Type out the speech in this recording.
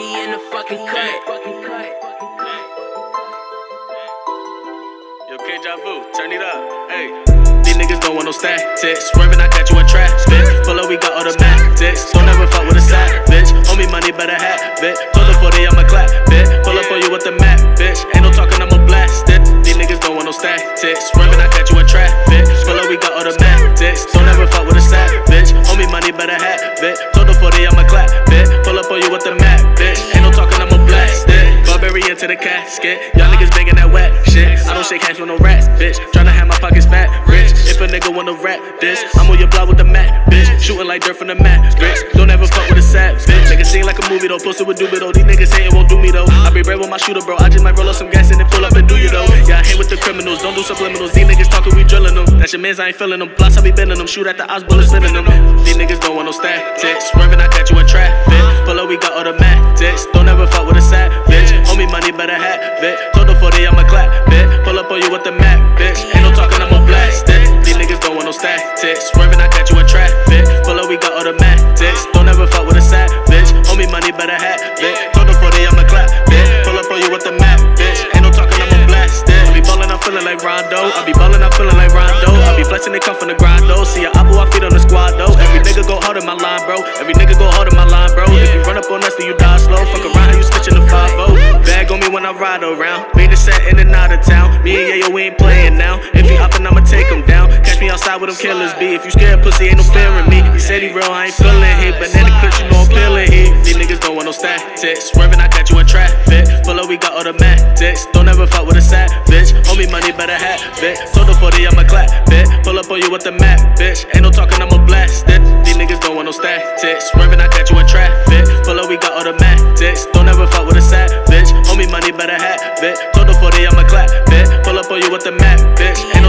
be in the fucking cut. Yo, Deja Vu, turn it up. Hey. These niggas don't want no statics. Swerving, I got you in traffic. Pull up, we got automatics. Don't ever fuck with a side, bitch. Owe me money, better have it. Told the 40, I'ma clap, bitch. Pull up on you with the map, bitch. Ain't no talking, I'ma blast it. These niggas don't want no statics. Swerving, I got you in traffic. Pull up, we got automatics. Don't ever fuck with a side, bitch. Owe me money, better have it. Told the 40, I'ma clap, bitch. Pull you with the map, bitch. Ain't no talking, I'ma blast it. Burberry into the casket. Y'all niggas banging that wet shit. I don't shake hands with no rats, bitch. Tryna have my pockets fat, rich. If a nigga wanna rap this, I'm on your block with the mat, bitch. Shooting like dirt from the mat, bitch. Don't ever fuck with a sad bitch. Make Nigga seem like a movie though. Posted with doobie though. These niggas hating won't do me though. I be brave with my shooter, bro. I just might roll up some gas and then pull up and do you though. Yeah, I hang with the criminals. Don't do subliminals. These niggas talking, we drilling them. That's your mans, I ain't feeling them. Plus, I be bending them. Shoot at the eyes, bullet spinning them. These niggas don't want no statics. Swerving, I got you in traffic. Pull up, we got automatics. Don't ever fuck with a. Owe me money, better have it. Told the 40, I'ma clap, bitch. Pull up on you with the map, bitch. Ain't no talking, I'ma blast it. These niggas don't want no statics. Swerving, I got you in traffic. Pull up, we got automatics. Don't ever fuck with a. Owe me money, better have it. Told the 40, I'ma clap, bitch. Pull up on you with the map, bitch. Ain't no talking, I'ma blast it. I be ballin', I'm feeling like Rondo. I be ballin', I'm feeling like Rondo. I be flexing, they come from the grind, though. See a apple, I feed on the squad, though. Every nigga go hard in my line, bro. Every Ride around. Made a set in and out of town. Me and Yayo, we ain't playing now. If he hoppin', I'ma take him down. Catch me outside with them killers be. If you scared, pussy, ain't no fear in me. He said he real, I ain't feeling here. Banana clips, you know I'm. These niggas don't want no statics. Swerving, I got you in traffic. Pull up, we got automatics. Don't ever fuck with a sad bitch. Owe me money, better have it. Told the 40, I'ma clap, bitch. Pull up on you with the map, bitch. Ain't no talking, I'ma blast it. These niggas don't want no statics. Swerving, I got you in traffic. 40, I'ma clap, bitch. Pull up on you with the map, bitch.